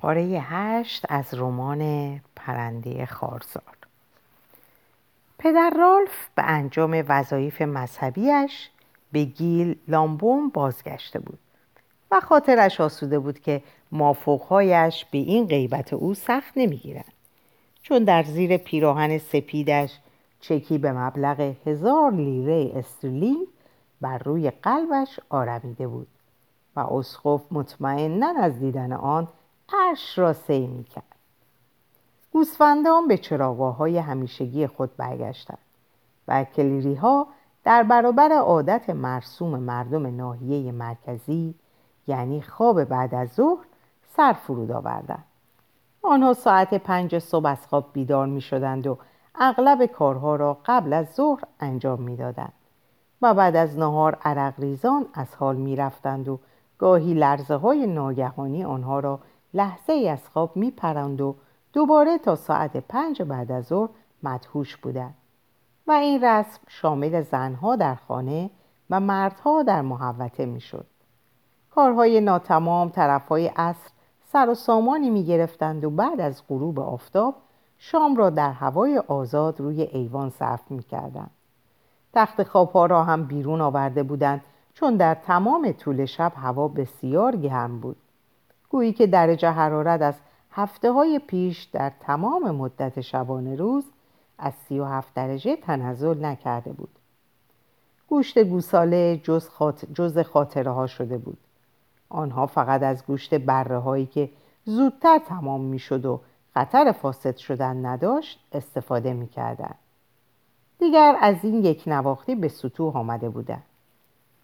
پاره هشت از رمان پرنده خارزار. پدر رالف به انجام وظایف مذهبیش به گیل لامبوم بازگشته بود و خاطرش آسوده بود که مافوقهایش به این غیبت او سخت نمی‌گیرند. چون در زیر پیراهن سپیدش چکی به مبلغ هزار لیره استرلینگ بر روی قلبش آرمیده بود و اسقف مطمئنا از دیدن آن عرش را سی می‌کرد. گوسفندان به چراگاه همیشگی خود برگشتند. و کلیری ها در برابر عادت مرسوم مردم ناحیه مرکزی یعنی خواب بعد از ظهر سر فرود آوردند. آنها ساعت پنج صبح از خواب بیدار می شدند و اغلب کارها را قبل از ظهر انجام می دادند و بعد از نهار عرق ریزان از حال می رفتند و گاهی لرزه های ناگهانی آنها را لحظه ای از خواب می پرند و دوباره تا ساعت پنج بعد از ظهر مدهوش بودند و این رسم شامل زنها در خانه و مردها در محوطه می شد. کارهای ناتمام طرفهای عصر سر و سامانی می گرفتند و بعد از غروب آفتاب شام را در هوای آزاد روی ایوان صرف می کردند. تخت خوابها را هم بیرون آورده بودند چون در تمام طول شب هوا بسیار گرم بود. گویی که درجه حرارت از هفته های پیش در تمام مدت شبانه روز از سی و هفت درجه تنزل نکرده بود. گوشت گوساله جز, جز خاطره ها شده بود. آنها فقط از گوشت بره هایی که زودتر تمام می شد و خطر فاسد شدن نداشت استفاده می کردن. دیگر از این یک نواختی به سطوح آمده بودند.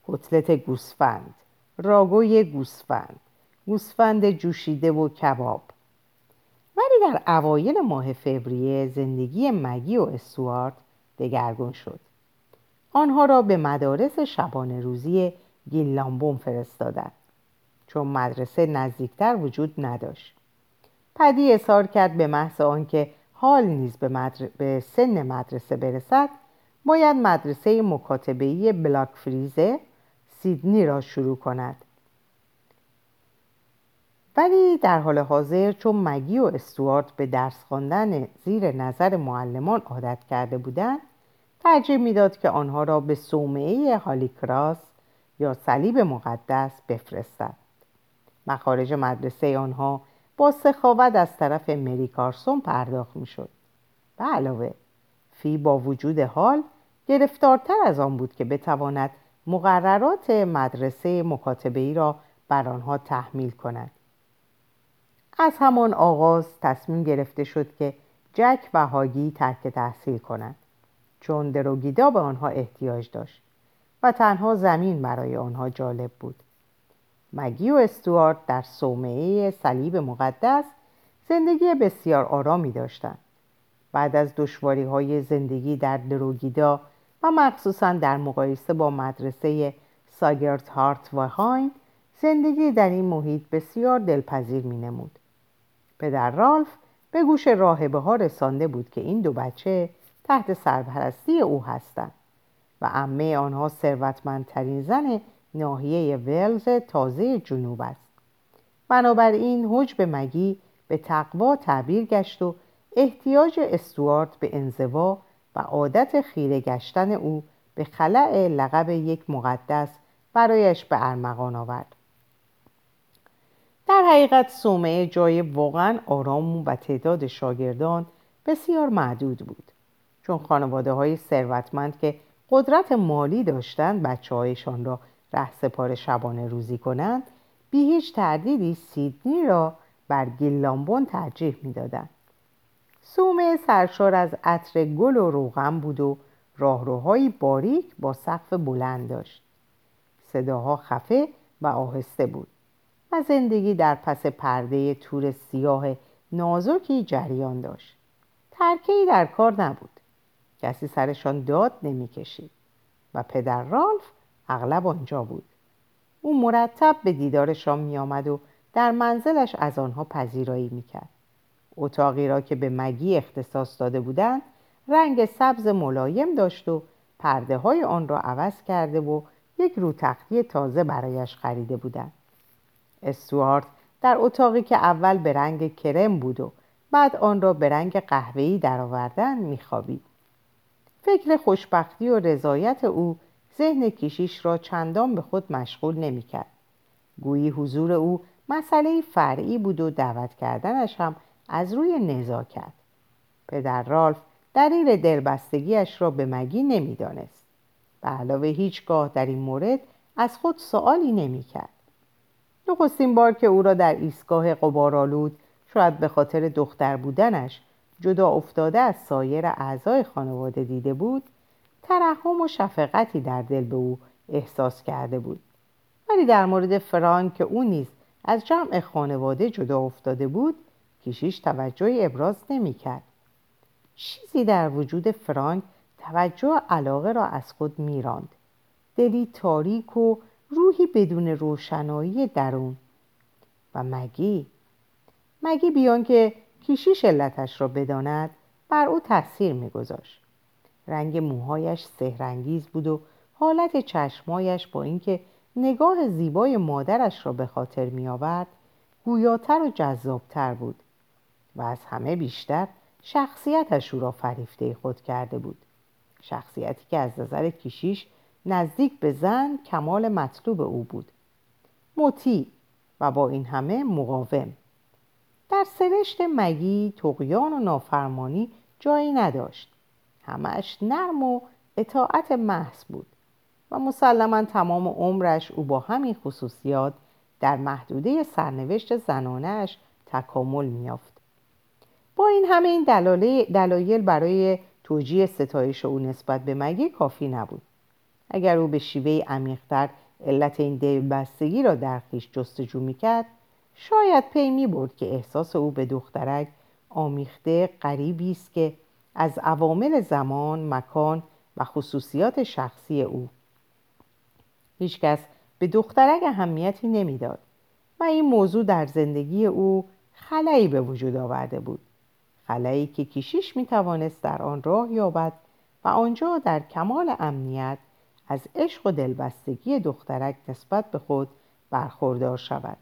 کتلت گوسفند، راگوی گوسفند، گوسفند جوشیده و کباب. ولی در اوایل ماه فوریه زندگی مگی و استوارت دگرگون شد. آنها را به مدارس شبانه روزی گیلامبوم فرستادند. چون مدرسه نزدیکتر وجود نداشت پدی اظهار کرد به محض آنکه حال نیز به, به سن مدرسه برسد باید مدرسه مکاتبهی بلاک فریزه سیدنی را شروع کند ولی در حال حاضر چون مگی و استوارت به درس خواندن زیر نظر معلمان عادت کرده بودند ترجیح می‌داد که آنها را به صومعه هالیکراس یا صلیب مقدس بفرستد مخارج مدرسه آنها با سخاوت از طرف مری کارسون پرداخت می‌شد. به علاوه فی با وجود حال گرفتارتر از آن بود که بتواند مقررات مدرسه مکاتبه ای را بر آنها تحمیل کند. از همان آغاز تصمیم گرفته شد که جک و هاگی ترک تحصیل کنند. چون دروگیدا به آنها احتیاج داشت و تنها زمین برای آنها جالب بود. مگی و استوارت در صومعه صلیب مقدس زندگی بسیار آرامی داشتند. بعد از دشواری های زندگی در دروگیدا و مخصوصا در مقایسه با مدرسه ساگرت هارت و هاین زندگی در این محیط بسیار دلپذیر می نمود. پدر رالف به گوش راهبه ها رسانده بود که این دو بچه تحت سرپرستی او هستند و عمه آنها ثروتمندترین زن ناحیه ولز تازه جنوب است. بنابراین حجب مگی به تقوا تعبیر گشت و احتیاج استوارت به انزوا و عادت خیره گشتن او به خلع لقب یک مقدس برایش به ارمغان آورد. در حقیقت صومعه جای واقعا آرام و تعداد شاگردان بسیار معدود بود. چون خانواده های ثروتمند که قدرت مالی داشتند بچه هایشان را سپار شبانه روزی کنند بی هیچ تردیدی سیدنی را بر گیلامبون ترجیح می‌دادند. سومه سرشار از عطر گل و روغن بود و راهروهای باریک با سقف بلند داشت. صداها خفه و آهسته بود. و زندگی در پس پرده تور سیاه نازکی جریان داشت ترکهی در کار نبود کسی سرشان داد نمی‌کشید و پدر رالف اغلب آنجا بود او مرتب به دیدارشان می آمد و در منزلش از آنها پذیرایی می کرد. اتاقی را که به مگی اختصاص داده بودند رنگ سبز ملایم داشت و پرده های آن را عوض کرده و یک رو تختی تازه برایش خریده بودند. استوارت در اتاقی که اول به رنگ کرم بود و بعد آن را به رنگ قهوه‌ای درآوردن میخوابید. فکر خوشبختی و رضایت او ذهن کشیش را چندان به خود مشغول نمی‌کرد. گویی حضور او مسئله فرعی بود و دعوت کردنش هم از روی نزاکت پدر رالف دلیل دلبستگیش را به مگی نمی‌دانست. به علاوه هیچگاه در این مورد از خود سوالی نمی‌کرد. نخستین بار که او را در ایستگاه قبارالود شاید به خاطر دختر بودنش جدا افتاده از سایر اعضای خانواده دیده بود ترحم و شفقتی در دل به او احساس کرده بود. ولی در مورد فرانک که او نیز از جمع خانواده جدا افتاده بود کشیش توجه ابراز نمی‌کرد چیزی در وجود فرانک توجه و علاقه را از خود میراند دلی تاریک و روحی بدون روشنایی درون. و مگی؟ مگی بیان که کیشیش علتش را بداند بر او تاثیر میگذاشت. رنگ موهایش سهرنگیز بود و حالت چشمایش با اینکه نگاه زیبای مادرش را به خاطر میآورد گویاتر و جذابتر بود و از همه بیشتر شخصیتش او را فریفته خود کرده بود. شخصیتی که از نظر کیشیش نزدیک به زن کمال مطلوب او بود. مطیع و با این همه مقاوم. در سرشت مگی تقیان و نافرمانی جایی نداشت. همش نرم و اطاعت محض بود و مسلما تمام عمرش او با همین خصوصیات در محدوده سرنوشت زنانش تکامل میافت با این همه این دلایل برای توجیه ستایش او نسبت به مگی کافی نبود. اگر او به شیوه عمیقتر علت این دلبستگی را در خویش جستجو می‌کرد شاید پی می برد که احساس او به دخترک آمیخته غریبی است که از عوامل زمان، مکان و خصوصیات شخصی او. هیچکس به دخترک اهمیتی نمی‌داد و این موضوع در زندگی او خلایی به وجود آورده بود. خلایی که کشیش می توانست در آن راه یابد و آنجا در کمال امنیت از عشق و دلبستگی دخترک نسبت به خود برخوردار شود.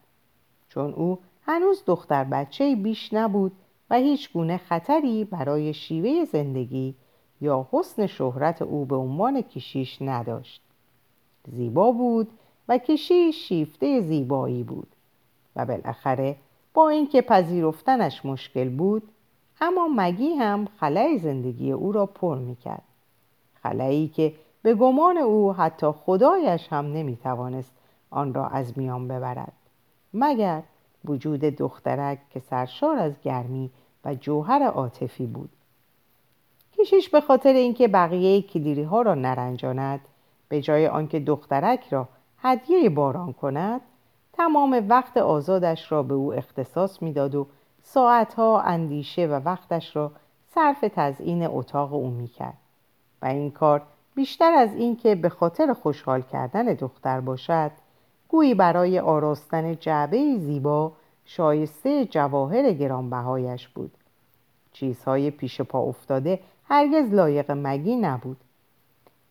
چون او هنوز دختر بچه بیش نبود و هیچ گونه خطری برای شیوه زندگی یا حسن شهرت او به عنوان کشیش نداشت. زیبا بود و کشیش شیفته زیبایی بود و بالاخره با اینکه پذیرفتنش مشکل بود اما مگی هم خلای زندگی او را پر می‌کرد. خلایی که به گمان او حتی خدایش هم نمی‌توانست آن را از میان ببرد مگر وجود دخترک که سرشار از گرمی و جوهر عاطفی بود. کشیش به خاطر اینکه بقیه کلیری ها را نرنجاند به جای آنکه دخترک را هدیه باران کند تمام وقت آزادش را به او اختصاص می‌داد و ساعتها اندیشه و وقتش را صرف تزئین اتاق او می‌کرد. و این کار بیشتر از اینکه به خاطر خوشحال کردن دختر باشد گویی برای آراستن جعبه زیبا شایسته جواهر گرانبهایش بود. چیزهای پیش پا افتاده هرگز لایق مگی نبود.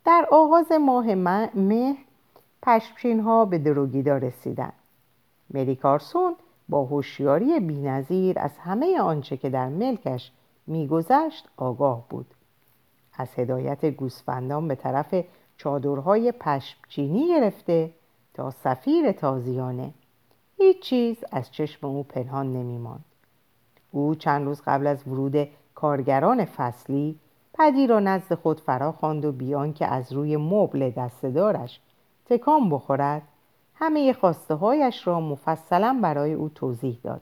در آغاز ماه مه پشمچین ها به دروگیدا رسیدند. مری کارسون با هوشیاری بینظیر از همه آنچه که در ملکش میگذشت آگاه بود. از هدایت گوسفندان به طرف چادرهای پشمچینی گرفته تا سفیر تازیانه. هیچ چیز از چشم او پنهان نمیماند. او چند روز قبل از ورود کارگران فصلی پدی را نزد خود فرا خواند و بیان که از روی مبل دستدارش تکان بخورد همه خواسته هایش را مفصلا برای او توضیح داد.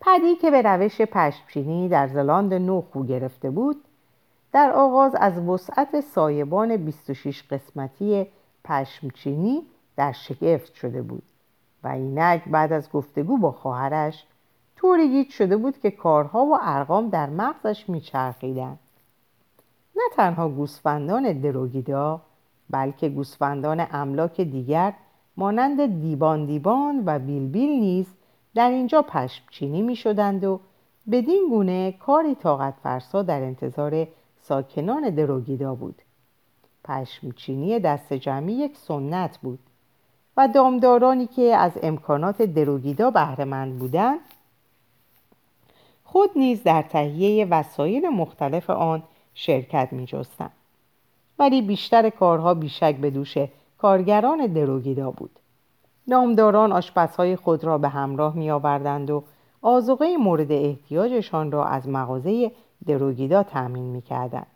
پدی که به روش پشمچینی در زلاند نو خو گرفته بود در آغاز از وسعت سایبان 26 قسمتی پشمچینی در شگفت شده بود و اینک بعد از گفتگو با خواهرش طوری گیج شده بود که کارها و ارقام در مغزش میچرخیدند. نه تنها گوسفندان دروگیدا بلکه گوسفندان املاک دیگر مانند دیبان دیبان و بیل بیل نیز در اینجا پشمچینی می شدند و بدین گونه کاری طاقت فرسا در انتظار ساکنان دروگیدا بود پشمچینی دست جمعی یک سنت بود و دامدارانی که از امکانات دروگیدا بهرهمند بودند خود نیز در تهیه وسایل مختلف آن شرکت می. ولی بیشتر کارها بیشک به دوش کارگران دروگیدا بود نامداران آشپزهای خود را به همراه می آوردند و آزوغه مورد احتیاجشان را از مغازه دروگیدا تأمین می کردند.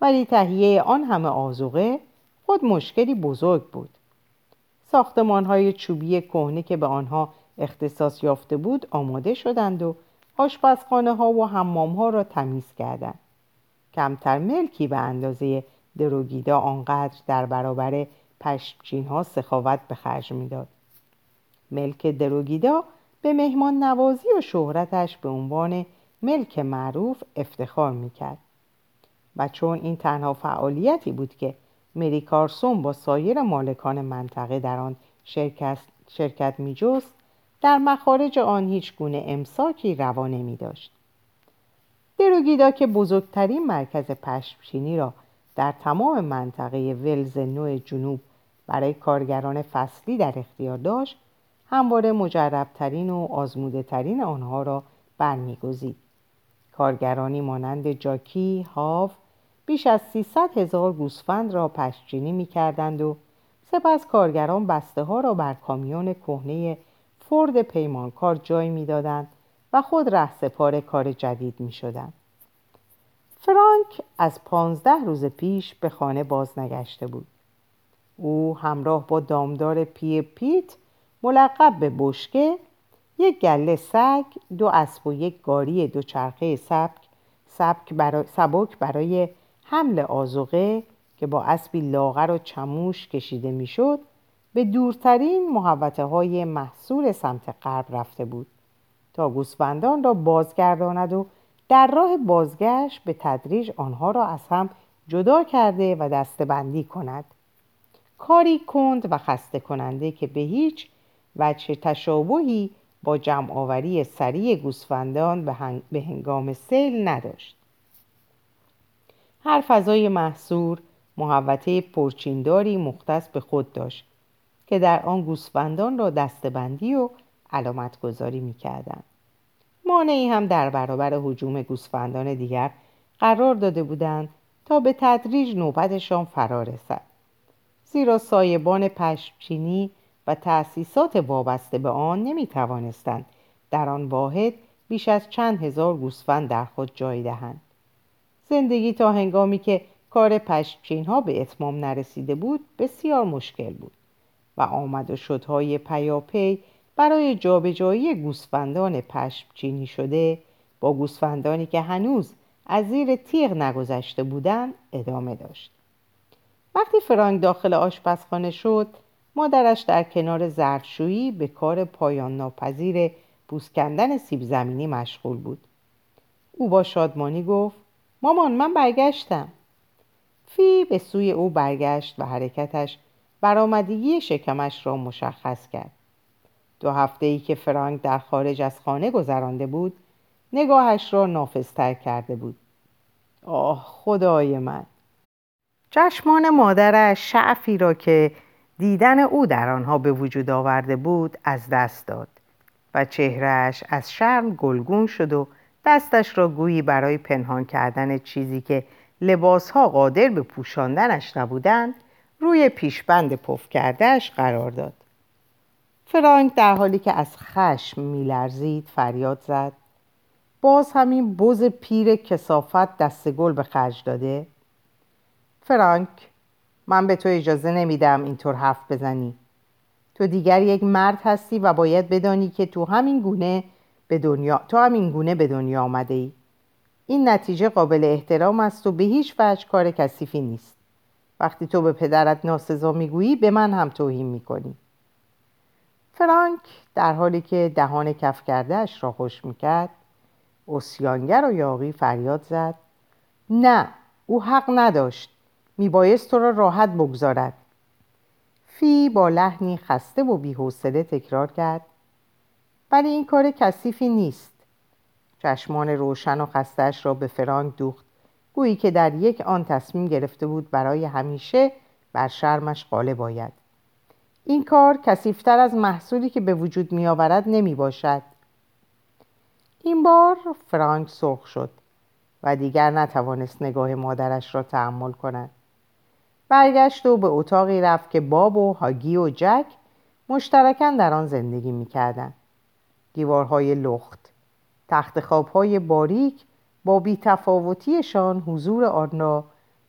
ولی تهیه آن همه آزوغه خود مشکلی بزرگ بود. ساختمان های چوبی کهنه که به آنها اختصاص یافته بود آماده شدند و آشپزخانه ها و حمام ها را تمیز کردند. کمتر ملکی به اندازه دروگیدا آنقدر در برابر پشچین ها سخاوت به خرج می‌داد. ملک دروگیدا به مهمان نوازی و شهرتش به عنوان ملک معروف افتخار می‌کرد و چون این تنها فعالیتی بود که مری کارسون با سایر مالکان منطقه در آن شرکت, شرکت می جست در مخارج آن هیچ گونه امساکی روا نمی داشت. دروگیدا که بزرگترین مرکز پشمچینی را در تمام منطقه ولز نو جنوب برای کارگران فصلی در اختیار داشت همواره مجربترین و آزموده ترین آنها را برمیگزید. کارگرانی مانند جاکی، هاو، بیش از 300 هزار گوسفند را پشچینی می کردند و سپس کارگران بسته ها را بر کامیون کهنه فورد پیمانکار جای می‌دادند و خود رهسپار کار جدید می شدند. فرانک از پانزده روز پیش به خانه باز نگشته بود. او همراه با دامدار پی پیت ملقب به بشکه یک گله سگ دو اسب و یک گاری دوچرخه سبک سبک برای سبک برای حمل آزوقه که با اسبی لاغر و چموش کشیده می‌شد به دورترین محوطه های محصول سمت غرب رفته بود. تا گوسفندان را بازگرداند و در راه بازگشت به تدریج آنها را از هم جدا کرده و دستبندی کند. کاری کند و خسته کننده که به هیچ وجه تشابهی با جمعآوری سریع گوسفندان به هنگام سیل نداشت هر فضای محصور محوطه پرچینداری مختص به خود داشت که در آن گوسفندان را دستبندی و علامت گذاری می کردن. مانعی هم در برابر حجوم گوسفندان دیگر قرار داده بودند تا به تدریج نوبتشان فرا رسد زیرا سایبان پشمچینی و تأسیسات وابسته به آن نمی توانستند در آن واحد بیش از چند هزار گوسفند در خود جای دهند. زندگی تا هنگامی که کار پشمچین ها به اتمام نرسیده بود بسیار مشکل بود و آمد و شدهای پیاپی برای جابجایی گوسفندان پشمچینی شده با گوسفندانی که هنوز از زیر تیغ نگذشته بودند ادامه داشت. وقتی فرانک داخل آشپزخانه شد مادرش در کنار ظرفشویی به کار پایان ناپذیر پوسکندن سیب زمینی مشغول بود. او با شادمانی گفت مامان من برگشتم. فی به سوی او برگشت و حرکتش برآمدگی شکمش را مشخص کرد. دو هفته ای که فرانک در خارج از خانه گذرانده بود نگاهش را نافذتر کرده بود. آه خدای من. چشمان مادرش شعفی را که دیدن او در آنها به وجود آورده بود از دست داد و چهرهش از شرم گلگون شد و دستش را گویی برای پنهان کردن چیزی که لباسها قادر به پوشاندنش نبودند روی پیشبند پف کردهش قرار داد. فرانک در حالی که از خشم میلرزید فریاد زد. باز همین بز پیر کسافت دست گل به خرج داده؟ فرانک من به تو اجازه نمیدم اینطور حرف بزنی. تو دیگر یک مرد هستی و باید بدانی که تو همین گونه به دنیا تو هم این گونه به دنیا آمده ای. این نتیجه قابل احترام است و به هیچ وجه کار کثیفی نیست. وقتی تو به پدرت ناسزا می‌گویی به من هم توهین می‌کنی. فرانک در حالی که دهان کف کردهش را خوش می‌کرد اسیانگر و یاقی فریاد زد. نه او حق نداشت. میبایست تو را راحت بگذارد. فی با لحنی خسته و بیحوصله تکرار کرد. ولی این کار کثیفی نیست. چشمان روشن و خستش را به فرانک دوخت. گویی که در یک آن تصمیم گرفته بود برای همیشه بر شرمش غالب باید این کار کسیفتر از محصولی که به وجود می آورد نمی باشد این بار فرانک سرخ شد و دیگر نتوانست نگاه مادرش را تحمل کند. برگشت و به اتاقی رفت که باب و هاگی و جک مشترکا در آن زندگی می‌کردند. دیوارهای لخت تخت خوابهای باریک با بیتفاوتیشان حضور آن را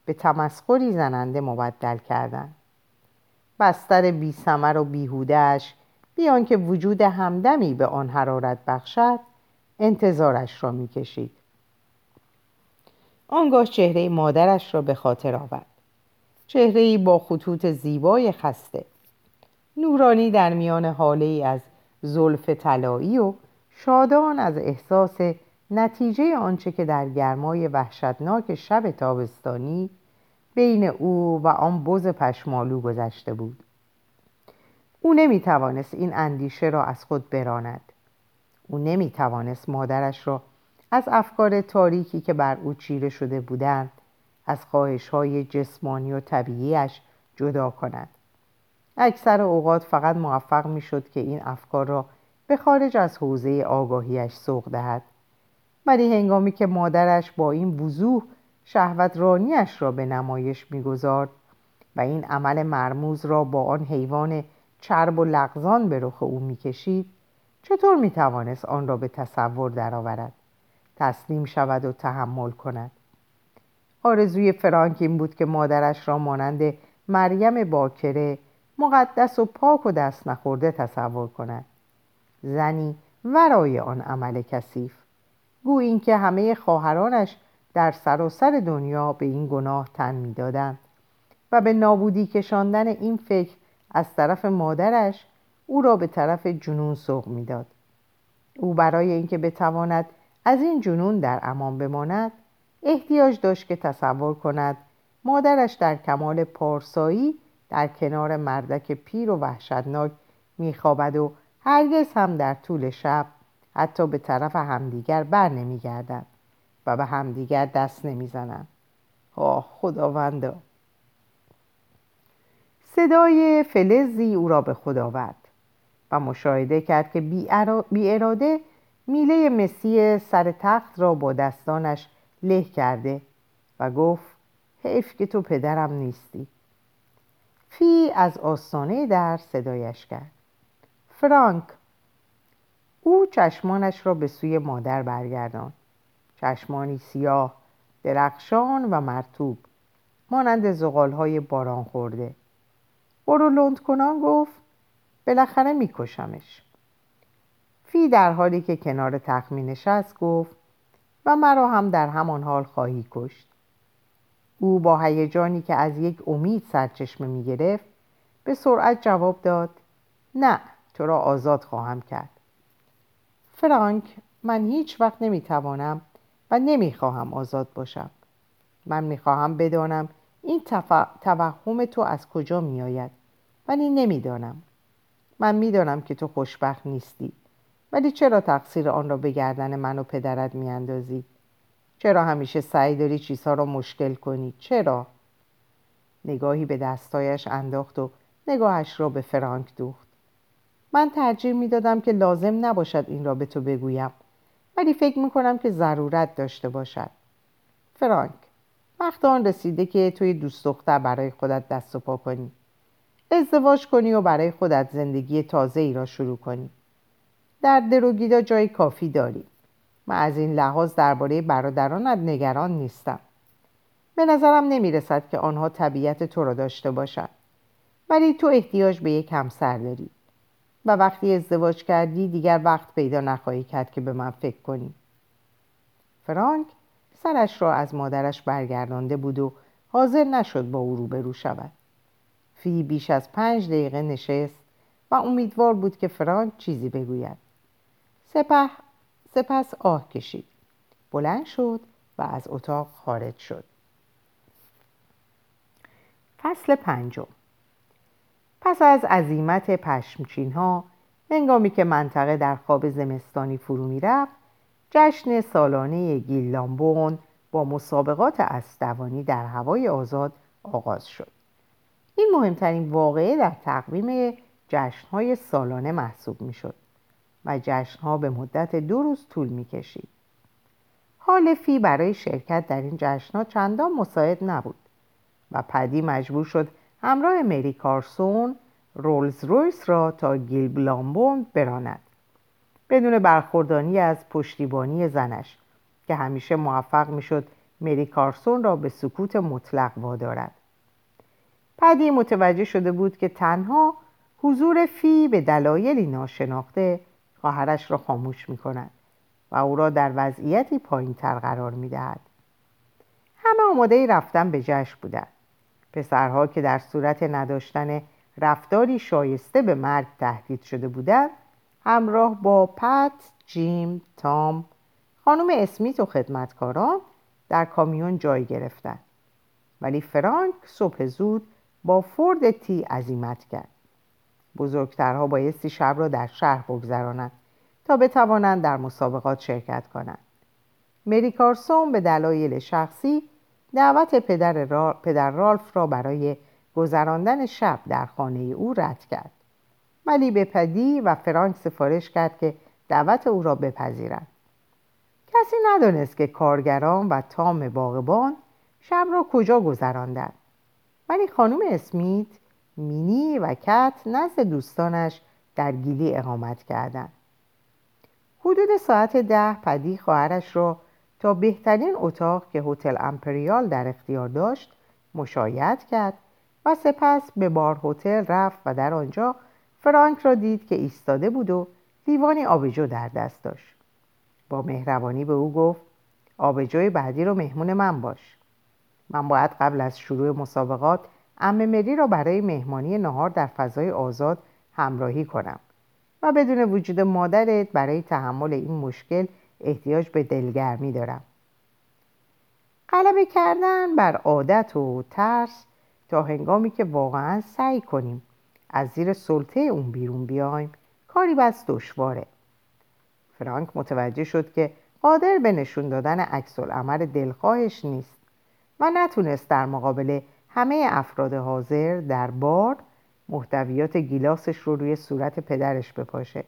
به تمسخری زننده مبدل کردند. بستر بی سمر و بیهودهش بیان که وجود همدمی به آن حرارت بخشد انتظارش را می‌کشید. آنگاه چهره مادرش را به خاطر آورد. چهره با خطوط زیبای خسته. نورانی در میان حاله ای از زلف طلایی و شادان از احساس نتیجه آنچه که در گرمای وحشتناک شب تابستانی بین او و آن بز پشمالو گذشته بود. او نمی توانست این اندیشه را از خود براند. او نمی توانست مادرش را از افکار تاریکی که بر او چیره شده بودند از خواهش های جسمانی و طبیعیش جدا کند اکثر اوقات فقط موفق می شد که این افکار را به خارج از حوزه آگاهیش سوق دهد. ولی هنگامی که مادرش با این وضوح شهوت رانیش را به نمایش می‌گذارد و این عمل مرموز را با آن حیوان چرب و لغزان به رخ او می‌کشید چطور می‌توانست آن را به تصور درآورد؟ تسلیم شود و تحمل کند. آرزوی فرانک این بود که مادرش را مانند مریم باکره مقدس و پاک و دست نخورده تصور کند. زنی ورای آن عمل کثیف. گو اینکه همه خواهرانش در سراسر دنیا به این گناه تن می‌دادند و به نابودی کشاندن این فکر از طرف مادرش او را به طرف جنون سوق می‌داد. او برای اینکه بتواند از این جنون در امان بماند احتیاج داشت که تصور کند. مادرش در کمال پارسایی در کنار مردک پیر و وحشتناک میخوابد و هرگز هم در طول شب حتی به طرف همدیگر بر نمیگردند و به همدیگر دست نمی‌زنند آه خداوندا. صدای فلزی او را به خود آورد و مشاهده کرد که بی اراده میله مسی سر تخت را با دستانش له کرده و گفت حیف که تو پدرم نیستی. فی از آستانه در صدایش کرد. فرانک او چشمانش را به سوی مادر برگردان چشمانی سیاه درخشان و مرتوب مانند زغالهای باران خورده. برو لند کنان گفت. بالاخره میکشمش. فی در حالی که کنار تخت می نشست گفت و مرا هم در همان حال خواهی کشت. او با هیجانی که از یک امید سرچشمه می گرفت به سرعت جواب داد نه تو را آزاد خواهم کرد. فرانک من هیچ وقت نمی توانم و نمی خواهم آزاد باشم. من می خواهم بدانم این توهم تو از کجا می آید ولی نمی‌دانم من می‌دانم که تو خوشبخت نیستی. ولی چرا تقصیر آن را به گردن من و پدرت میاندازی؟ چرا همیشه سعی داری چیزها را مشکل کنی؟ چرا؟ نگاهی به دستایش انداخت و نگاهش را به فرانک دوخت. من ترجیح می‌دادم که لازم نباشد این را به تو بگویم ولی فکر می‌کنم که ضرورت داشته باشد. فرانک وقت آن رسیده که توی دوست دختر برای خودت دست و پا کنی. ازدواج کنی و برای خودت زندگی تازه ای را شروع کنی. در دروگیدا جای کافی داری. من از این لحاظ درباره برادرانت نگران نیستم. به نظرم نمی رسد که آنها طبیعت تو را داشته باشند. ولی تو احتیاج به یک همسر داری. و وقتی ازدواج کردی دیگر وقت پیدا نخواهی کرد که به من فکر کنی. فرانک سرش را از مادرش برگردانده بود و حاضر نشد با او روبرو شود. فی بیش از پنج دقیقه نشست و امیدوار بود که فرانک چیزی بگوید. سپه سپس آه کشید. بلند شد و از اتاق خارج شد. فصل پنجم. پس از عزیمت پشمچین ها هنگامی که منطقه در خواب زمستانی فرو می رفت جشن سالانه گیلامبون با مسابقات اسدوانی در هوای آزاد آغاز شد. این مهمترین واقعه در تقویم جشنهای سالانه محسوب می‌شد. و جشنها به مدت دو روز طول می‌کشید. حال فی برای شرکت در این جشنها چندان مساعد نبود و پدی مجبور شد همراه مری کارسون رولز رویس را تا گیل لامبوند براند. بدون برخوردانی از پشتیبانی زنش که همیشه موفق می‌شد مری کارسون را به سکوت مطلق وادارد. پدی متوجه شده بود که تنها حضور فی به دلایلی ناشناخته خواهرش را خاموش می کند و او را در وضعیتی پایین تر قرار می دهد. همه آماده رفتن به جشن بودند. پسرها که در صورت نداشتن رفتاری شایسته به مرگ تهدید شده بودند همراه با پت، جیم، تام، خانم اسمیت و خدمتکاران در کامیون جای گرفتند. ولی فرانک صبح زود با فورد تی عزیمت کرد. بزرگترها بایستی شب را در شهر بگذرانند تا بتوانند در مسابقات شرکت کنند. مری کارسون به دلایل شخصی دعوت پدر, پدر رالف را برای گذراندن شب در خانه او رد کرد. ولی به پدی و فرانک سفارش کرد که دعوت او را بپذیرند. کسی ندانست که کارگران و تام باغبان شب را کجا گذراندند. ولی خانم اسمیت مینی و کت نزد دوستانش در گیلی اقامت کردند. حدود ساعت ده پدی خواهرش را تا بهترین اتاق که هتل امپریال در اختیار داشت مشایعت کرد و سپس به بار هتل رفت و در آنجا فرانک را دید که ایستاده بود و لیوانی آبجو در دست داشت با مهربانی به او گفت آبجوی بعدی رو مهمون من باش من باید قبل از شروع مسابقات ام مری را برای مهمانی نهار در فضای آزاد همراهی کنم و بدون وجود مادرت برای تحمل این مشکل احتیاج به دلگرمی دارم. غلبه کردن بر عادت و ترس تا هنگامی که واقعا سعی کنیم از زیر سلطه اون بیرون بیایم کاری بس دشواره. فرانک متوجه شد که قادر به نشون دادن عکس دلخواهش نیست و نتونست در مقابل همه افراد حاضر در بار محتویات گیلاسش رو روی صورت پدرش بپاشه.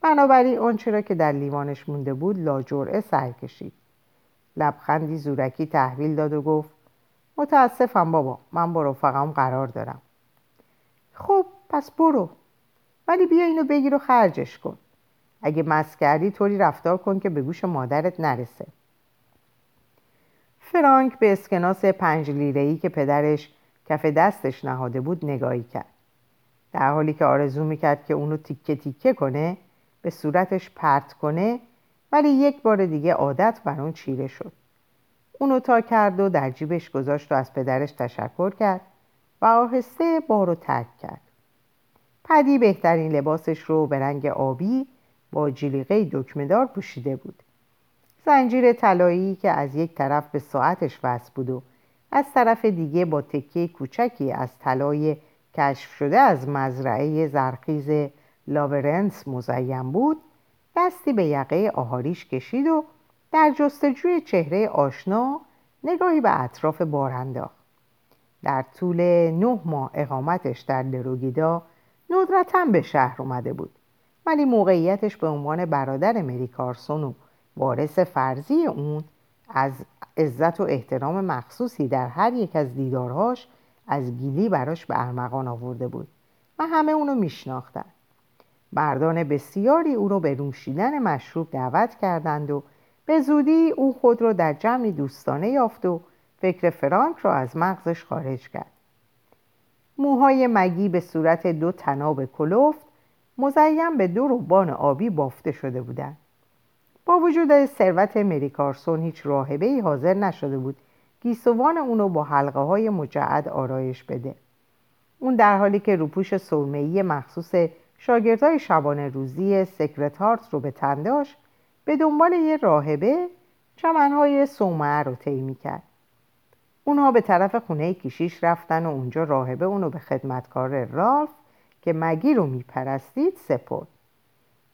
بنابراین آنچه را که در لیوانش مونده بود لاجرعه سر کشید. لبخندی زورکی تحویل داد و گفت متاسفم بابا من با رفقام قرار دارم. خب پس برو. ولی بیا اینو بگیر و خرجش کن. اگه مس کردی طوری رفتار کن که به گوش مادرت نرسه. فرانک به اسکناس پنج لیره‌ای که پدرش کف دستش نهاده بود نگاهی کرد. در حالی که آرزو می‌کرد که اونو تیکه تیکه کنه به صورتش پرت کنه ولی یک بار دیگه عادت بر اون چیره شد. اونو تا کرد و در جیبش گذاشت و از پدرش تشکر کرد و آهسته بارو ترک کرد. پدی بهترین لباسش رو به رنگ آبی با جلیقه دکمهدار پوشیده بود. زنجیر طلایی که از یک طرف به ساعتش وصل بود و از طرف دیگه با تکه کوچکی از طلای کشف شده از مزرعه زرخیز لاورنس مزین بود دستی به یقه آهاریش کشید و در جستجوی چهره آشنا نگاهی به اطراف بار در طول نه ماه اقامتش در دروگیدا ندرتا به شهر اومده بود ولی موقعیتش به عنوان برادر مری کارسون و وارث فرضی اون از عزت و احترام مخصوصی در هر یک از دیدارهاش از گیلی براش به ارمغان آورده بود و همه اونو میشناختن. مردان بسیاری او رو به نوشیدن مشروب دعوت کردند و به زودی او خود را در جمعی دوستانه یافت و فکر فرانک را از مغزش خارج کرد. موهای مگی به صورت دو تناب کلفت مزیم به دو روبان آبی بافته شده بودند. با وجود ثروت مری کارسون هیچ راهبه ای حاضر نشده بود گیسوان اونو با حلقه های مجعد آرایش بده. اون در حالی که روپوش سرمه‌ای مخصوص شاگردای شبانه روزی سکرتارت رو به تن داشت به دنبال یه راهبه چمنهای سومه رو طی کرد اونها به طرف خونه کشیش رفتن و اونجا راهبه اونو به خدمتکار رالف که مگی رو میپرستید سپرد.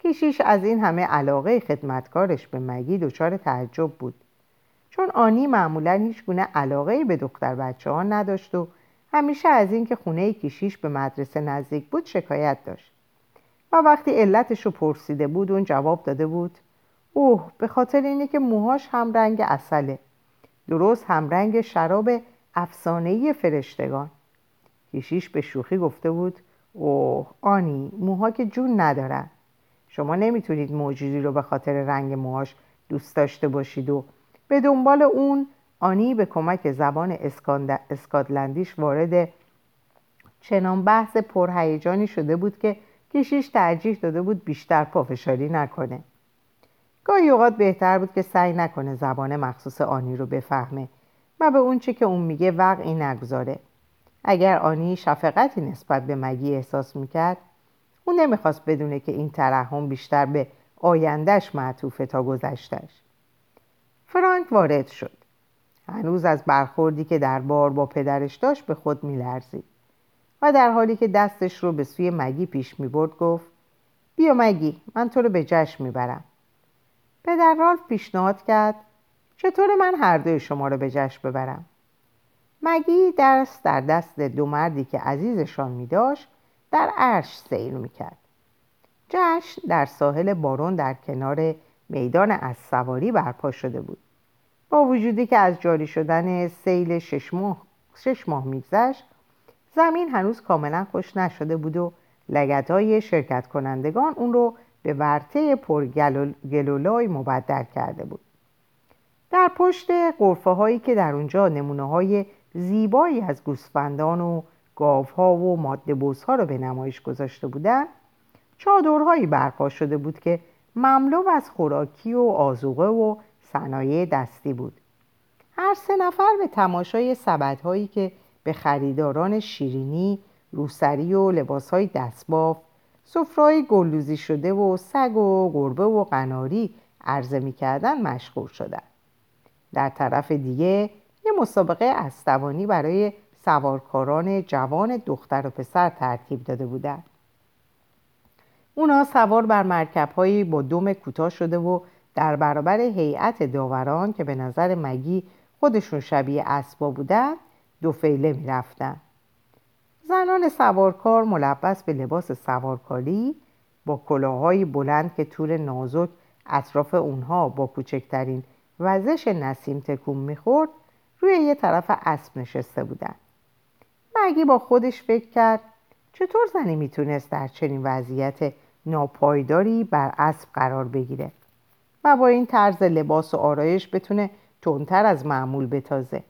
کشیش از این همه علاقه خدمتکارش به مگی دچار تعجب بود. چون آنی معمولا هیچ گونه علاقه به دختر بچه ها نداشت و همیشه از اینکه خونه کیشیش به مدرسه نزدیک بود شکایت داشت. و وقتی علتش رو پرسیده بود اون جواب داده بود اوه به خاطر اینه که موهاش هم رنگ اصله درست هم رنگ شراب افسانه‌ای فرشتگان. کیشیش به شوخی گفته بود اوه آنی موها که جون ندارن. شما نمی‌تونید موجودی رو به خاطر رنگ موهاش دوست داشته باشید و به دنبال اون آنی به کمک زبان اسکاتلندیش وارد چنان بحث پرهیجانی شده بود که کشیش ترجیح داده بود بیشتر پافشاری نکنه. گاهی اوقات بهتر بود که سعی نکنه زبان مخصوص آنی رو بفهمه و به اون چی که اون میگه وقعی نگذاره. اگر آنی شفقتی نسبت به مگی احساس می‌کرد اون نمی‌خواست بدونه که این ترحم بیشتر به آیندهش معطوفه تا گذشتش فرانک وارد شد. هنوز از برخوردی که در بار با پدرش داشت به خود میلرزید و در حالی که دستش رو به سوی مگی پیش می‌برد گفت بیا مگی من تو رو به جشن می‌برم. پدر رالف پیشنهاد کرد چطور من هر دوی شما رو به جشن ببرم؟ مگی درس در دست دو مردی که عزیزشان می داشت در عرش سیر می کرد. جشن در ساحل بارون در کنار میدان از سواری برپا شده بود. با وجودی که از جاری شدن سیل شش ماه, شش ماه میگذشت زمین هنوز کاملا خوش نشده بود و لگت های شرکت کنندگان اون رو به ورته پرگلولای مبدل کرده بود. در پشت قرفه هایی که در اونجا نمونه های زیبایی از گوسفندان و گاوها و ماده ها رو به نمایش گذاشته بودن چادرهایی برپا شده بود که مملو از خوراکی و آزوقه و صنایع دستی بود. هر سه نفر به تماشای سبدهایی که به خریداران شیرینی روسری و لباسهای دستباف سفرهای گلوزی شده و سگ و گربه و قناری عرضه می‌کردن مشغول شدن. در طرف دیگه یه مسابقه استوانی برای سوارکاران جوان دختر و پسر ترتیب داده بودند. اونا سوار بر مرکبهایی با دم کوتاه شده و در برابر هیئت داوران که به نظر مگی خودشون شبیه اسبا بودن دو فیله می‌رفتن زنان سوارکار ملبس به لباس سوارکاری با کلاههای بلند که طور نازک اطراف اونها با کوچکترین وزش نسیم تکون می‌خورد روی یه طرف اسب نشسته بودن مگی با خودش فکر کرد. چطور زنی می‌تونست در چنین وضعیت ناپایداری بر اسب قرار بگیره و با این طرز لباس و آرایش بتونه تندتر از معمول بتازه؟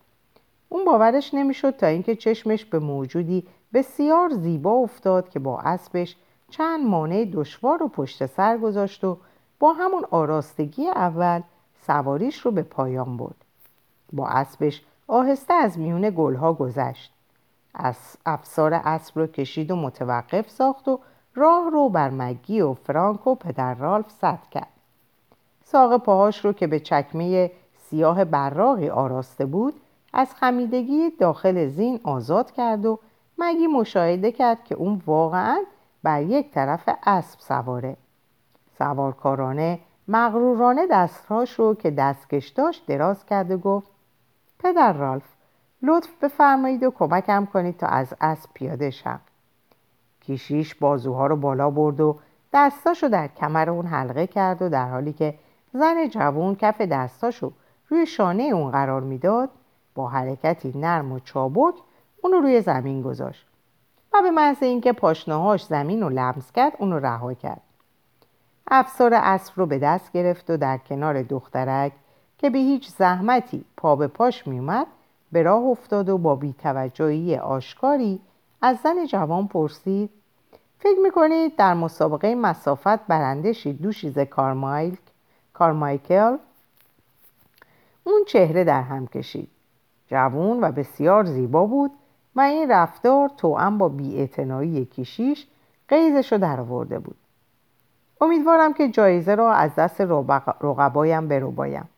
اون باورش نمی‌شد تا اینکه چشمش به موجودی بسیار زیبا افتاد که با اسبش چند مانع دشوار و پشت سر گذاشت و با همون آراستگی اول سواریش رو به پایان برد. با اسبش آهسته از میون گلها گذشت. افسار اسب رو کشید و متوقف ساخت و راه رو بر مگی و فرانک و پدر رالف سد کرد. ساق پاهاش رو که به چکمه سیاه براغی آراسته بود از خمیدگی داخل زین آزاد کرد و مگی مشاهده کرد که اون واقعا بر یک طرف اسب سواره. سوارکارانه مغرورانه دستهاش رو که دستکش داشت دراز کرد و گفت پدر رالف لطف بفرمایید و کمکم کنید تا از اسب پیاده شم. کیشیش بازوها رو بالا برد و دستاشو در کمر اون حلقه کرد و در حالی که زن جوون کف دستاشو روی شانه اون قرار می‌داد با حرکتی نرم و چابک اون رو روی زمین گذاشت و به محض اینکه پاشنهاش زمین رو لمس کرد اون رو رها کرد. افسار اسب رو به دست گرفت و در کنار دخترک که به هیچ زحمتی پا به پاش میومد به راه افتاد و با بیتوجهی آشکاری از زن جوان پرسید فکر می‌کنید در مسابقه مسافت برنده شید دو شیز کارمایل کارمایکل؟ اون چهره در هم کشید. جوان و بسیار زیبا بود و این رفتار توأم با بیاعتنایی کشیش قیزش رو در آورده بود. امیدوارم که جایزه را از دست رقبایم بربایم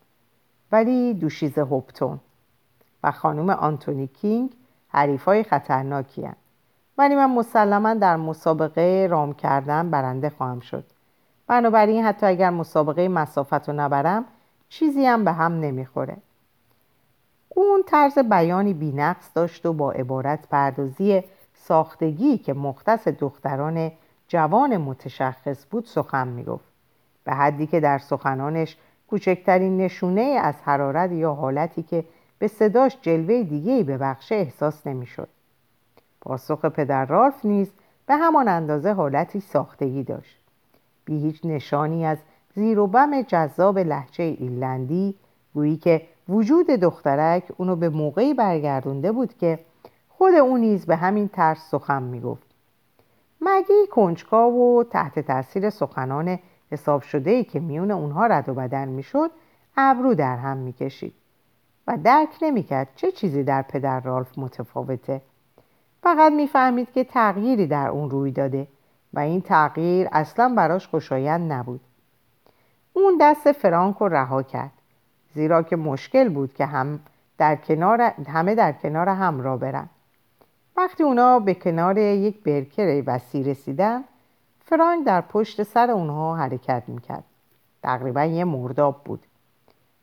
ولی دوشیز هوپتون و خانم آنتونی کینگ حریفای خطرناکی هن. ولی من مسلما در مسابقه رام کردن برنده خواهم شد. بنابراین حتی اگر مسابقه مسافت رو نبرم چیزی هم به هم نمی‌خوره. اون طرز بیانی بینقص داشت و با عبارت پردازی ساختگی که مختص دختران جوان متشخص بود سخن می‌گفت. به حدی که در سخنانش کوچکترین نشونه از حرارت یا حالتی که به صداش جلوه دیگه ببخشه احساس نمی‌شد. پاسخ پدر رالف نیز به همان اندازه حالتی ساختگی داشت. بی هیچ نشانی از زیر و بم جذاب لحچه ایرلندی گویی که وجود دخترک اونو به موقعی برگردونده بود که خود او نیز به همین طرز سخن می‌گفت مگی کنجکاو و تحت تاثیر سخنان حساب شده ای که میون اونها رد و بدن می‌شد ابرو در هم می‌کشید و درک نمی‌کرد چه چیزی در پدر رالف متفاوته. فقط می‌فهمید که تغییری در اون روی داده و این تغییر اصلا براش خوشایند نبود. اون دست فرانک رها کرد زیرا که مشکل بود که هم در کنار همه در کنار هم را برن. وقتی اونا به کنار یک برکر وسیع رسیدن فرانک در پشت سر اونها حرکت می‌کرد. تقریبا یه مرداب بود.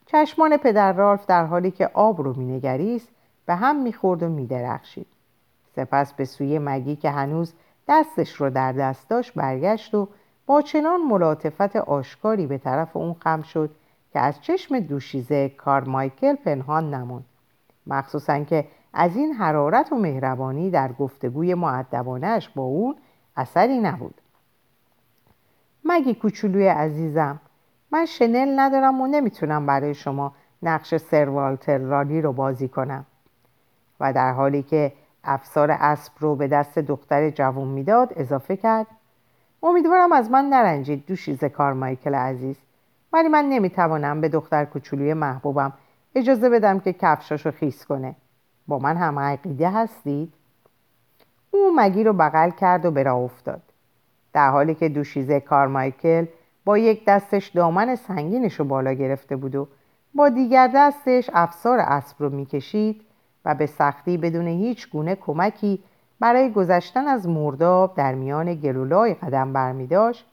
چشمان پدر رالف در حالی که آب رو مینگریست به هم می‌خورد و میدرخشید. سپس به سوی مگی که هنوز دستش رو در دست داشت برگشت و با چنان ملاطفت آشکاری به طرف اون خم شد که از چشم دوشیزه کارمایکل پنهان نموند مخصوصا که از این حرارت و مهربانی در گفتگوی معدبانش با اون اثری نبود. مگی کوچولوی عزیزم من شنل ندارم و نمی‌تونم برای شما نقش سروالتر رالی رو بازی کنم. و در حالی که افسار اسب رو به دست دختر جوان می‌داد اضافه کرد امیدوارم از من نرنجید دوشیز کار مایکل عزیز. ولی من نمی‌توانم به دختر کوچولوی محبوبم اجازه بدم که کفشاشو خیس کنه. با من هم عقیده هستید؟ او مگی رو بغل کرد و برا افتاد. در حالی که دوشیزه کارمایکل با یک دستش دامن سنگینش رو بالا گرفته بود و با دیگر دستش افسار اسب رو می‌کشید و به سختی بدون هیچ گونه کمکی برای گذشتن از مرداب در میان گلولای قدم برمیداشت.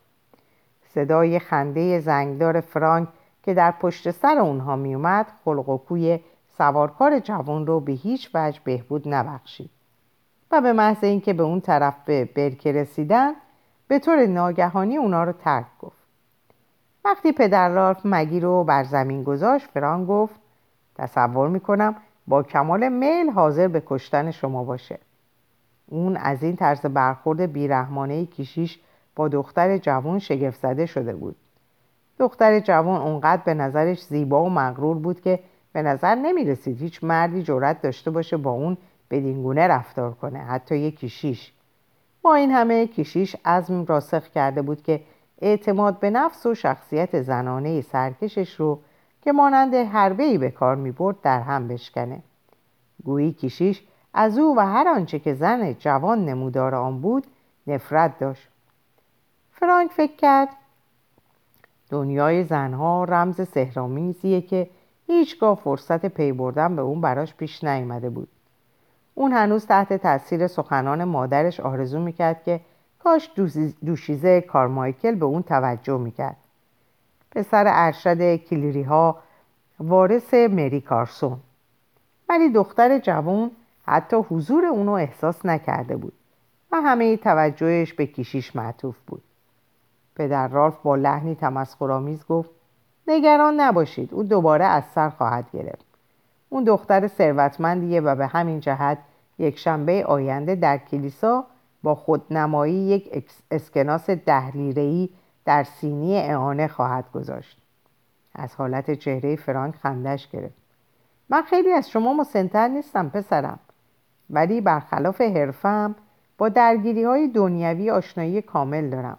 صدای خنده زنگدار فرانک که در پشت سر اونها میومد خلق و کوی سوارکار جوان رو به هیچ وجه بهبود نبخشید و به محض اینکه به اون طرف به برکه رسیدن به طور ناگهانی اونا رو ترک گفت. وقتی پدر رالف مگی رو بر زمین گذاشت فران گفت تصور می‌کنم با کمال میل حاضر به کشتن شما باشه. اون از این طرز برخورد بیرحمانه کشیش با دختر جوان شگفت زده شده بود. دختر جوان اونقدر به نظرش زیبا و مغرور بود که به نظر نمی رسید هیچ مردی جرأت داشته باشه با اون بدینگونه رفتار کنه حتی یک کشیش با این همه کشیش عزم راسخ کرده بود که اعتماد به نفس و شخصیت زنانه سرکشش رو که مانند حربه‌ای به کار می برد در هم بشکنه. گویی کشیش از او و هر آنچه که زن جوان نمودار آن بود نفرت داشت. فرانک فکر کرد دنیای زنها رمز سهرامیزیه که هیچگاه فرصت پی بردن به اون براش پیش نیامده بود. اون هنوز تحت تاثیر سخنان مادرش آرزو می‌کرد که کاش دوشیزه کارمایکل به اون توجه می‌کرد. پسر ارشد کلیری ها وارث مری کارسون. ولی دختر جوان حتی حضور اونو احساس نکرده بود و همه توجهش به کیشیش معطوف بود. پدر رالف با لحنی تمسخرآمیز گفت نگران نباشید او دوباره از سر خواهد گرفت. اون دختر ثروتمندیه و به همین جهت یک شنبه آینده در کلیسا با خودنمایی یک اسکناس دهلیرهی در سینی اعانه خواهد گذاشت. از حالت چهره فرانک خندش گرفت. من خیلی از شما مسنتر نیستم پسرم. ولی برخلاف حرفم با درگیری های دنیوی آشنایی کامل دارم.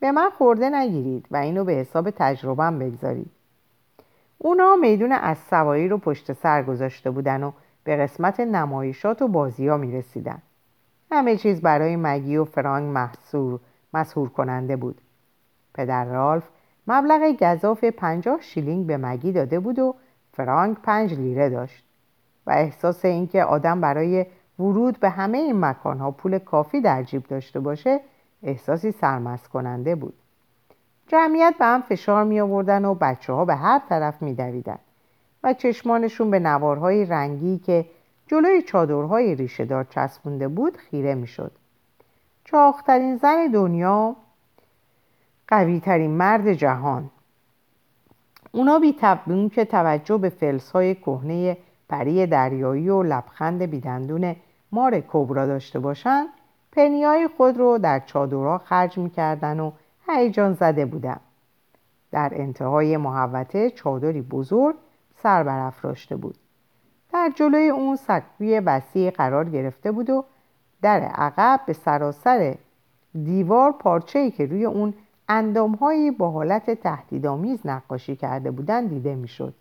به من خورده نگیرید و اینو به حساب تجربهم بگذارید. اونا میدون از سواری رو پشت سر گذاشته بودن و به قسمت نمایشات و بازی ها می رسیدن. همه چیز برای مگی و فرانک محصور مسحور کننده بود. پدر رالف مبلغ گزاف پنجاه شیلینگ به مگی داده بود و فرانک پنج لیره داشت و احساس اینکه آدم برای ورود به همه این مکانها پول کافی در جیب داشته باشه احساسی سرمست کننده بود. جمعیت به هم فشار می آوردن و بچه ها به هر طرف می دویدن و چشمانشون به نوارهای رنگی که جلوی چادرهای ریشهدار چسبونده بود خیره می‌شد. چاخترین زن دنیا قویترین مرد جهان. اونا بی که توجه به فلس های کهنه پری دریایی و لبخند بیدندون مار کبرا داشته باشند پنیای خود رو در چادرها خرج می‌کردن و هیجان زده بودن. در انتهای محوطه چادری بزرگ سر برافراشته بود. در جلوی اون سکوی وسیع قرار گرفته بود و در عقب به سراسر دیوار پارچه‌ای که روی اون اندامهایی با حالت تهدیدآمیز نقاشی کرده بودند دیده می‌شد.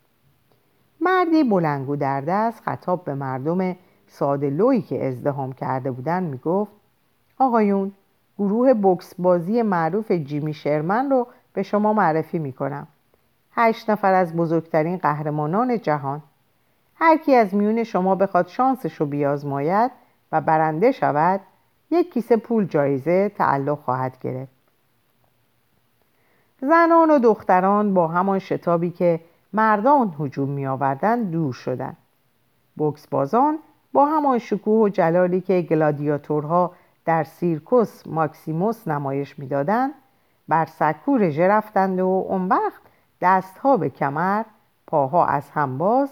مردی بلنگو در دست خطاب به مردم ساده که ازدهام کرده بودند می‌گفت آقایون گروه بکس بازی معروف جیمی شرمن رو به شما معرفی می‌کنم هشت نفر از بزرگترین قهرمانان جهان هر کی از میون شما بخواد شانسش رو بیازماید و برنده شود یک کیسه پول جایزه تعلق خواهد گرفت. زنان و دختران با همان شتابی که مردان هجوم می آوردن دور شدند. بکس بازان با همان شکوه و جلالی که گلادیاتورها در سیرکوس ماکسیموس نمایش می‌دادند بر سکو رژه رفتند و اون وقت دستها به کمر پاها از هم باز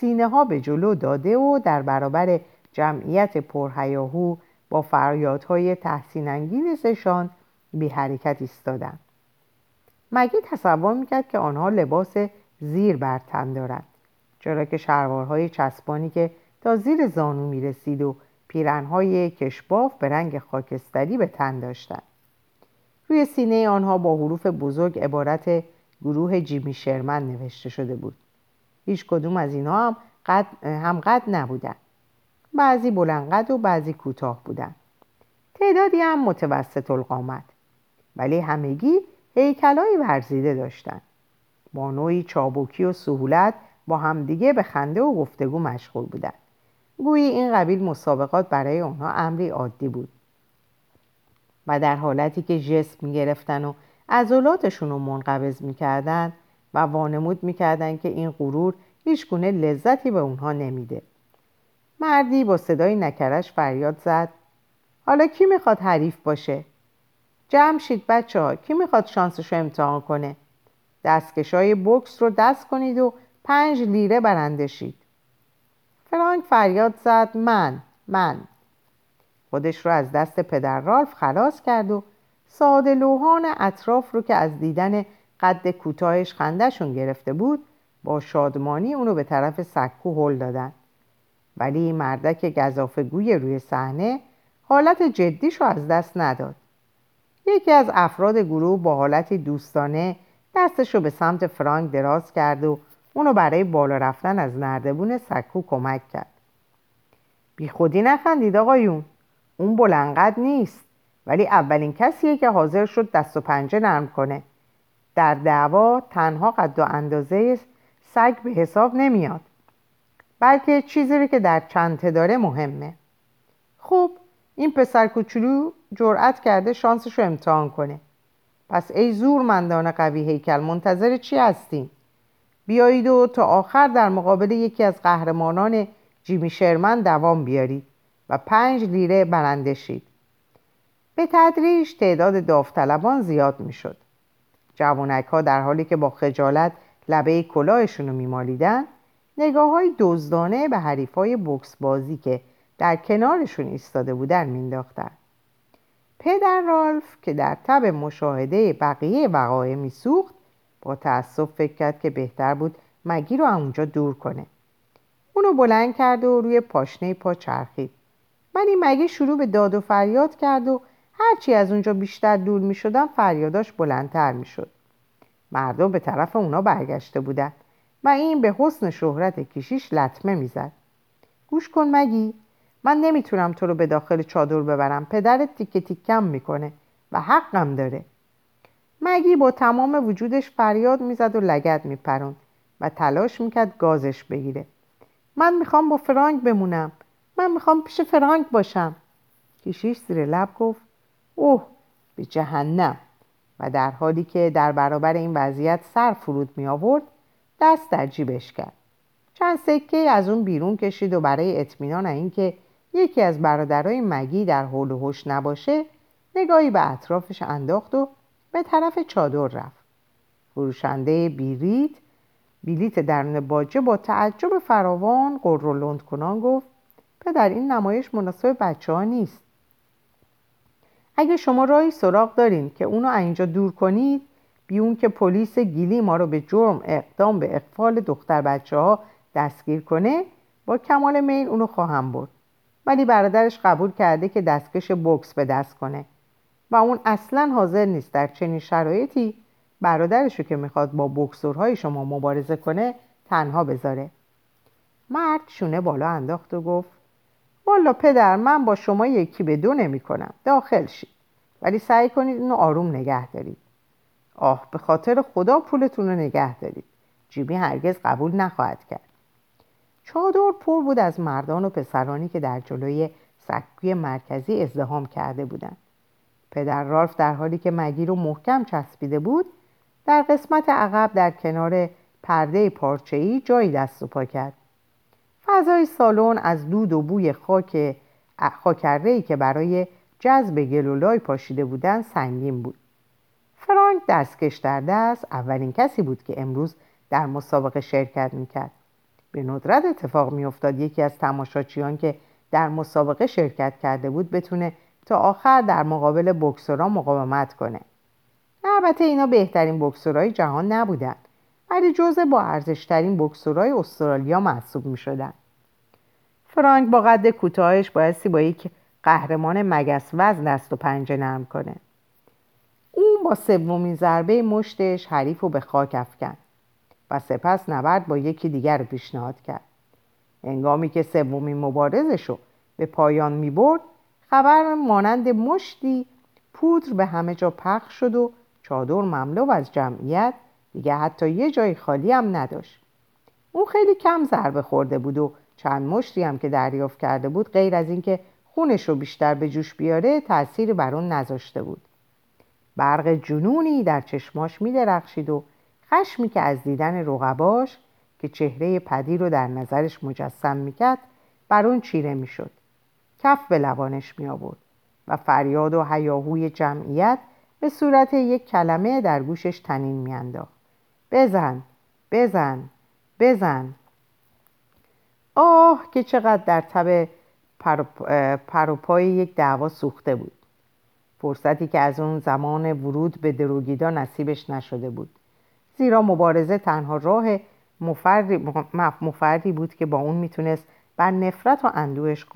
سینه ها به جلو داده و در برابر جمعیت پرهیاهو با فریادهای تحسین انگیزشان بی حرکت ایستادند. مگی تصور می‌کرد که آنها لباس زیر بر تن دارند چرا که شلوارهای چسبانی که تا زیر زانو می‌رسید و پیرنهای کشباف به رنگ خاکستری به تن داشتند. روی سینه آنها با حروف بزرگ عبارت گروه جیمی شرمن نوشته شده بود. هیچ کدوم از اینها هم قد, هم قد نبودن. بعضی بلندقد و بعضی کوتاه بودند تعدادی هم متوسط القامت ولی همگی هیکلایی ورزیده داشتند با نوعی چابکی و سهولت با همدیگه به خنده و گفتگو مشغول بودند گویی این قبیل مسابقات برای آنها امری عادی بود. و در حالتی که جسم می‌گرفتن و عضلاتشون رو منقبض می‌کردن و وانمود می‌کردن که این غرور هیچ گونه لذتی به اونها نمیده. مردی با صدای نکرش فریاد زد. حالا کی می‌خواد حریف باشه؟ جمع شید بچه ها کی می‌خواد شانسش رو امتحان کنه؟ دستکش های بکس رو دست کنید و پنج لیره برنده فرانک فریاد زد. من من. خودش رو از دست پدر رالف خلاص کرد و ساده لوحان اطراف رو که از دیدن قد کوتاهش خندهشون گرفته بود با شادمانی اونو به طرف سکو هل دادن. ولی مردک گذافگوی روی صحنه حالت جدیش رو از دست نداد. یکی از افراد گروه با حالتی دوستانه دستش رو به سمت فرانک دراز کرد و اونو برای بالا رفتن از نردبون سکو کمک کرد. بی خودی نخندید آقایون. اون بلنقد نیست. ولی اولین کسیه که حاضر شد دست و پنجه نرم کنه. در دعوا تنها قد و اندازه سگ به حساب نمیاد. بلکه چیزی رو که در چنته داره مهمه. خب این پسر کوچولو جرأت کرده شانسش رو امتحان کنه. پس ای زورمندان قوی هیکل منتظر چی هستیم بیایید و تا آخر در مقابل یکی از قهرمانان جیمی شرمن دوام بیارید و پنج لیره برنده شید. به تدریج تعداد داوطلبان زیاد می‌شد. جوانک ها در حالی که با خجالت لبه کلاهشون رو میمالیدن نگاه های دزدانه به حریف های بکس بازی که در کنارشون ایستاده بودن مینداختن پدر رالف که در تب مشاهده بقیه وقایع میسوخت با تأسف فکر کرد که بهتر بود مگی رو اونجا دور کنه. اونو بلند کرد و روی پاشنه پا چرخید. ولی مگی شروع به داد و فریاد کرد و هرچی از اونجا بیشتر دور می شدن فریاداش بلندتر می شد. مردم به طرف اونا برگشته بودن و این به حسن شهرت کشیش لطمه می‌زد. گوش کن مگی من نمی‌تونم تو رو به داخل چادر ببرم پدرت تیکه تیکم می‌کنه و حقم داره مگی با تمام وجودش فریاد می‌زد و لگت میپرون و تلاش می‌کرد گازش بگیره من می‌خوام با فرانک بمونم من می‌خوام پیش فرانک باشم کشیش زیر لب گفت اوه به جهنم. و در حالی که در برابر این وضعیت سر فرود می آورد دست در جیبش کرد. چند سکه از اون بیرون کشید و برای اطمینان اینکه یکی از برادرای مگی در حول و حوش نباشه نگاهی به اطرافش انداخت و به طرف چادر رفت. فروشنده بیریت بیلیت درون باجه با تعجب فراوان قر کنان گفت پدر این نمایش مناسب بچه ها نیست. اگه شما راهی سراغ دارین که اونو اینجا دور کنید بیون که پلیس گیلی ما رو به جرم اقدام به اقفال دختر بچه ها دستگیر کنه با کمال میل اونو خواهم برد. ولی برادرش قبول کرده که دستکش بکس به دست کنه. و اون اصلا حاضر نیست در چنین شرایطی برادرشو که می‌خواد با بکسورهای شما مبارزه کنه تنها بذاره. مرد شونه بالا انداخت و گفت والا پدر من با شما یکی به دو نمی کنم داخل شید. ولی سعی کنید اینو آروم نگه دارید. آه به خاطر خدا پولتون رو نگه دارید. جیمی هرگز قبول نخواهد کرد. چادر پر بود از مردان و پسرانی که در جلوی سکوی مرکزی ازدهام کرده بودند. پدر رالف در حالی که مگی رو محکم چسبیده بود در قسمت عقب در کنار پرده پارچه‌ای جایی دست و پا کرد. فضای سالن از دود و بوی خاک خاکره‌ای که برای جذب گلولای پاشیده بودن سنگین بود. فرانک دستکش در دست اولین کسی بود که امروز در مسابقه شرکت می‌کرد. به ندرت اتفاق میافتاد یکی از تماشاچیان که در مسابقه شرکت کرده بود بتونه تا آخر در مقابل بکسورا مقاومت کنه. البته اینا بهترین بکسورای جهان نبودن. ولی جزء با ارزشترین بکسورای استرالیا محسوب می شدن. فرانک با قد کوتاهش بایستی با یک قهرمان مگس وزن دست و پنجه نرم کنه اون با سومین ضربه مشتش حریف رو به خاک افکن و سپس نبرد با یکی دیگر رو پیشنهاد کرد انگامی که سومین مبارزش رو به پایان می برد خبر مانند مشتی پودر به همه جا پخش شد و چادر مملو از جمعیت دیگه حتی یه جای خالی هم نداشت. اون خیلی کم ضربه خورده بود و چند مشتی هم که دریافت کرده بود غیر از اینکه خونش رو بیشتر به جوش بیاره تأثیری بر اون نذاشته بود. برق جنونی در چشماش میدرخشید و خشمی که از دیدن رقباش که چهره پدی رو در نظرش مجسم می‌کرد بر اون چیره می‌شد. کف به لبانش می آورد و فریاد و هیاهوی جمعیت به صورت یک کلمه در گوشش تنین میانداخت. بزن بزن بزن. آه که چقدر در تب پروپای یک دعوا سوخته بود. فرصتی که از اون زمان ورود به دروگیدا نصیبش نشده بود. زیرا مبارزه تنها راه مفردی, بود که با اون می‌تونست بر نفرت و اندوهش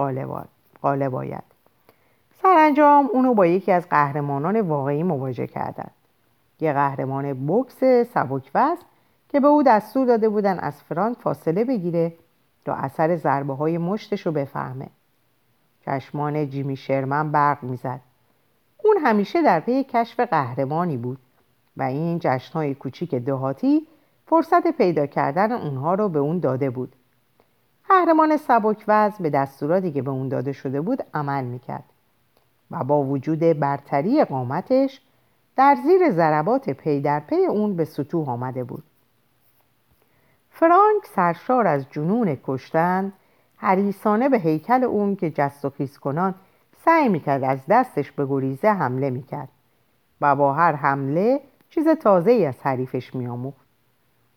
غالب آید. سرانجام اونو با یکی از قهرمانان واقعی مواجه کردند. یه قهرمان بکس سبکوزن که به او دستور داده بودن از فرانک فاصله بگیره تا اثر ضربه های مشتش رو بفهمه. چشمان جیمی شرمن برق می‌زد. اون همیشه در پی کشف قهرمانی بود و این جشنهای کوچیک دهاتی فرصت پیدا کردن اونها رو به اون داده بود. قهرمان سبک به دستوراتی که به اون داده شده بود عمل می‌کرد و با وجود برتری قامتش در زیر ضربات پی در پی اون به ستوه آمده بود. فرانک سرشار از جنون کشتن حریسانه به هیکل اون که جست و خیز کنان سعی می‌کرد از دستش به گریزه حمله می‌کرد و با هر حمله چیز تازه ای از حریفش میآموخت.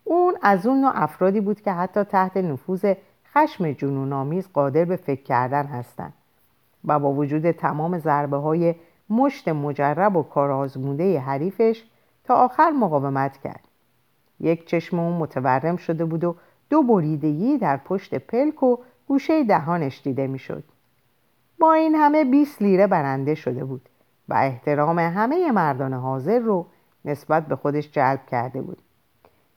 اون از اون نوع افرادی بود که حتی تحت نفوذ خشم جنونآمیز قادر به فکر کردن هستند و با وجود تمام ضربه های مشت مجرب و کارآزموده حریفش تا آخر مقاومت کرد. یک چشم اون متورم شده بود و دو بریدگی در پشت پلک و گوشه دهانش دیده می‌شد. با این همه 20 لیره برنده شده بود و احترام همه مردان حاضر رو نسبت به خودش جلب کرده بود.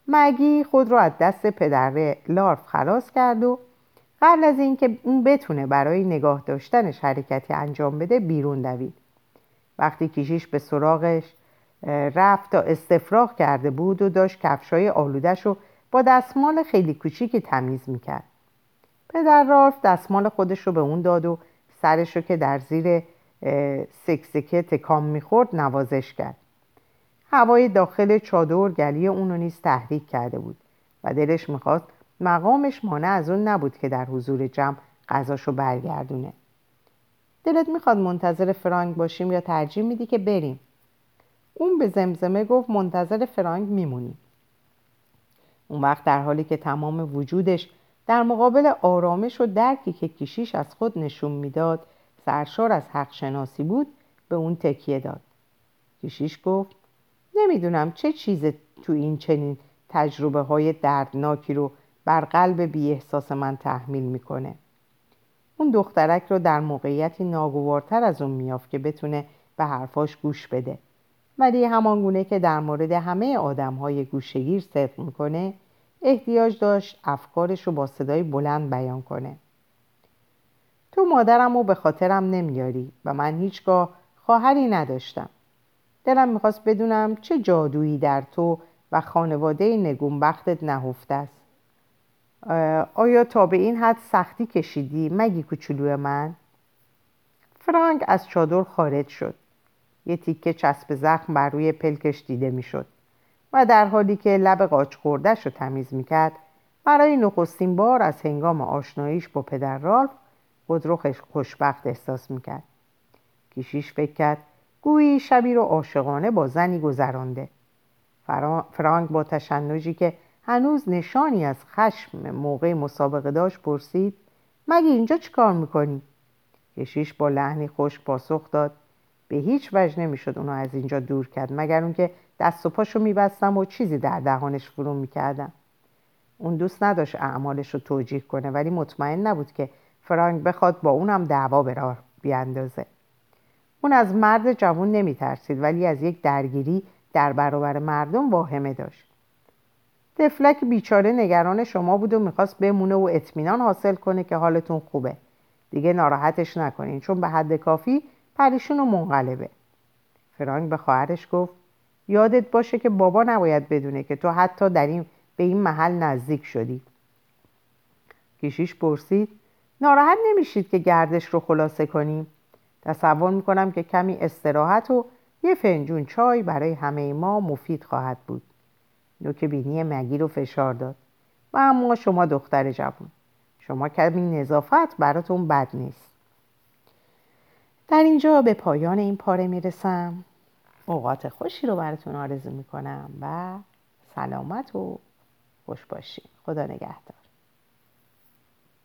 مگی خود را از دست پدر لارف خلاص کرد و قبل از اینکه اون بتونه برای نگاه داشتنش حرکتی انجام بده بیرون دوید. وقتی کشیش به سراغش رفت تا استفراغ کرده بود و داشت کفشای آلودش رو با دستمال خیلی کوچیکی تمیز می‌کرد. پدر رالف دستمال خودش رو به اون داد و سرش رو که در زیر سکسکه تکام می‌خورد نوازش کرد. هوای داخل چادر گلی اونو نیز تحریک کرده بود و دلش می‌خواست مقامش مانع از اون نبود که در حضور جمع غذاشو برگردونه. دلت می‌خواد منتظر فرانک باشیم یا ترجیح میدی که بریم؟ اون به زمزمه گفت منتظر فرانک میمونیم اون وقت در حالی که تمام وجودش در مقابل آرامش و درکی که کشیش از خود نشون می‌داد سرشار از حق شناسی بود به اون تکیه داد. کشیش گفت نمی‌دونم چه چیز تو این چنین تجربه های دردناکی رو بر قلب بی احساس من تحمیل می‌کنه. اون دخترک رو در موقعیتی ناگوارتر از اون میافت که بتونه به حرفاش گوش بده. ولی همان گونه که در مورد همه آدم های گوشگیر صدق می‌کنه احتیاج داشت افکارش رو با صدای بلند بیان کنه. تو مادرم رو به خاطرم نمیاری و من هیچگاه خواهری نداشتم. دلم می‌خواست بدونم چه جادویی در تو و خانواده نگونبختت نهفته است. آیا تا به این حد سختی کشیدی؟ مگی کوچولو من؟ فرانک از چادر خارج شد. یه تیکه چسب زخم بر روی پلکش دیده می‌شد و در حالی که لب قاچ خوردهش رو تمیز می‌کرد برای نخستین بار از هنگام آشناییش با پدر رالف خود رو خوشبخت احساس می‌کرد. کیشیش فکر کرد گویی شبی رو عاشقانه با زنی گذرانده. فرانک با تشنجی که هنوز نشانی از خشم موقع مسابقه داشت پرسید مگه اینجا چی کار می‌کنی؟ کشیش با لحنی خوش پاسخ داد به هیچ وجه نمی‌شد اونو از اینجا دور کرد مگر اونکه دست و پاشو میبستم و چیزی در دهانش فرو می‌کردم. اون دوست نداشت اعمالش رو توجیه کنه ولی مطمئن نبود که فرانک بخواد با اونم دعوا به راه بیاندازه. اون از مرد جوان نمیترسید ولی از یک درگیری در برابر مردم واهمه داشت. تفلک بیچاره نگران شما بود و می‌خواست بمونه و اطمینان حاصل کنه که حالتون خوبه. دیگه ناراحتش نکنین چون به حد کافی پریشون و منقلبه. فرانک به خواهرش گفت یادت باشه که بابا نباید بدونه که تو حتی در این به این محل نزدیک شدی. کشیش پرسید ناراحت نمیشید که گردش رو خلاصه کنیم؟ تصور می‌کنم که کمی استراحت و یه فنجون چای برای همه ما مفید خواهد بود. نوک بینی مگی رو فشار داد. و اما شما دختر جوون شما کمی نظافت براتون بد نیست. در اینجا به پایان این پاره می‌رسم. اوقات خوشی رو براتون آرزو می‌کنم و سلامت و خوش باشید خدا نگهدار.